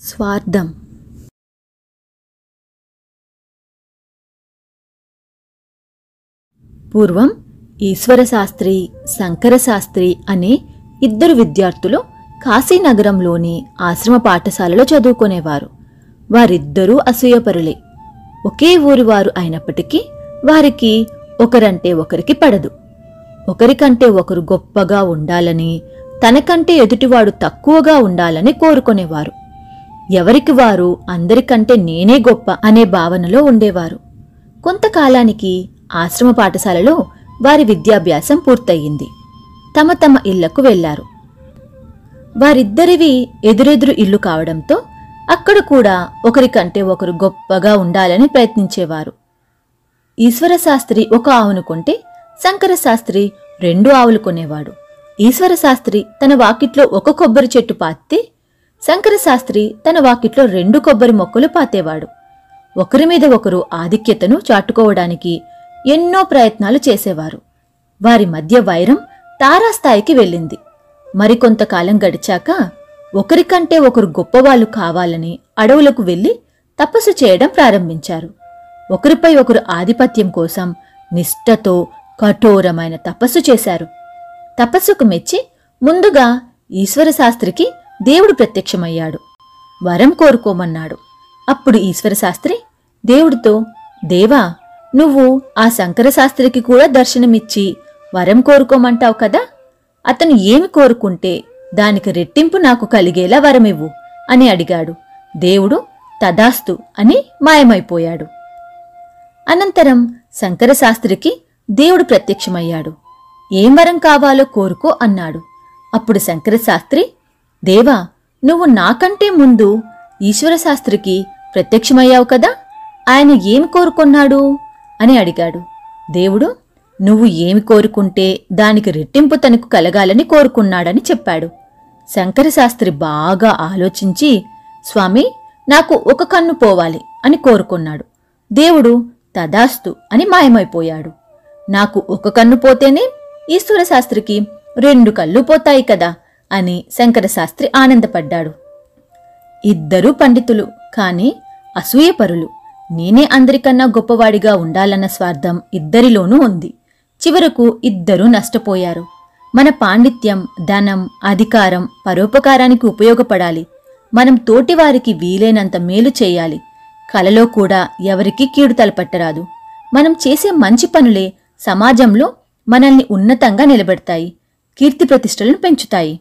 స్వార్థం. పూర్వం ఈశ్వరశాస్త్రి శంకరశాస్త్రి అనే ఇద్దరు విద్యార్థులు కాశీనగరంలోని ఆశ్రమ పాఠశాలలో చదువుకునేవారు. వారిద్దరూ అసూయపరులే. ఒకే ఊరి వారు అయినప్పటికీ వారికి ఒకరంటే ఒకరికి పడదు. ఒకరికంటే ఒకరు గొప్పగా ఉండాలని తనకంటే ఎదుటివాడు తక్కువగా ఉండాలని కోరుకునేవారు. ఎవరికి వారు అందరికంటే నేనే గొప్ప అనే భావనలో ఉండేవారు. కొంతకాలానికి ఆశ్రమ పాఠశాలలో వారి విద్యాభ్యాసం పూర్తయింది. తమ తమ ఇళ్ళకు వెళ్ళారు వారిద్దరివి ఎదురెదురు ఇల్లు కావడంతో అక్కడ కూడా ఒకరికంటే ఒకరు గొప్పగా ఉండాలని ప్రయత్నించేవారు. ఈశ్వరశాస్త్రి ఒక ఆవును కొంటే శంకరశాస్త్రి రెండు ఆవులు కొనేవాడు. ఈశ్వరశాస్త్రి తన వాకిట్లో ఒక కొబ్బరి చెట్టు పాతితే శంకరశాస్త్రి తన వాకిట్లో రెండు కొబ్బరి మొక్కలు పాతేవాడు. ఒకరి మీద ఒకరు ఆధిక్యతను చాటుకోవడానికి ఎన్నో ప్రయత్నాలు చేసేవారు. వారి మధ్య వైరం తారాస్థాయికి వెళ్ళింది. మరికొంతకాలం గడిచాక ఒకరికంటే ఒకరు గొప్పవాళ్ళు కావాలని అడవులకు వెళ్ళి తపస్సు చేయడం ప్రారంభించారు. ఒకరిపై ఒకరు ఆధిపత్యం కోసం నిష్ఠతో కఠోరమైన తపస్సు చేశారు. తపస్సుకు మెచ్చి ముందుగా ఈశ్వరశాస్త్రికి దేవుడు ప్రత్యక్షమయ్యాడు. వరం కోరుకోమన్నాడు. అప్పుడు ఈశ్వరశాస్త్రి దేవుడితో దేవా నువ్వు ఆ శంకరశాస్త్రికి కూడా దర్శనమిచ్చి వరం కోరుకోమంటావు కదా? అతను ఏమి కోరుకుంటే దానికి రెట్టింపు నాకు కలిగేలా వరమివ్వు అని అడిగాడు. దేవుడు తదాస్తు అని మాయమైపోయాడు. అనంతరం శంకరశాస్త్రికి దేవుడు ప్రత్యక్షమయ్యాడు. ఏం వరం కావాలో కోరుకో అన్నాడు. అప్పుడు శంకరశాస్త్రి దేవా నువ్వు నాకంటే ముందు ఈశ్వరశాస్త్రికి ప్రత్యక్షమయ్యావు కదా? ఆయన ఏమి కోరుకున్నాడు? అని అడిగాడు. దేవుడు నువ్వు ఏమి కోరుకుంటే దానికి రెట్టింపు తనకు కలగాలని కోరుకున్నాడని చెప్పాడు. శంకరశాస్త్రి బాగా ఆలోచించి స్వామి నాకు ఒక కన్ను పోవాలి అని కోరుకున్నాడు. దేవుడు తదాస్తు అని మాయమైపోయాడు. నాకు ఒక కన్ను పోతేనే ఈశ్వరశాస్త్రికి రెండు కళ్ళు పోతాయి కదా? అని శంకరశాస్త్రి ఆనందపడ్డాడు. ఇద్దరూ పండితులు కాని అసూయపరులు. నేనే అందరికన్నా గొప్పవాడిగా ఉండాలన్న స్వార్థం ఇద్దరిలోనూ ఉంది. చివరకు ఇద్దరూ నష్టపోయారు. మన పాండిత్యం ధనం అధికారం పరోపకారానికి ఉపయోగపడాలి. మనం తోటివారికి వీలైనంత మేలు చేయాలి. కలలో కూడా ఎవరికీ కీడు తలపెట్టరాదు. మనం చేసే మంచి పనులే సమాజంలో మనల్ని ఉన్నతంగా నిలబెడతాయి. కీర్తి ప్రతిష్టలను పెంచుతాయి.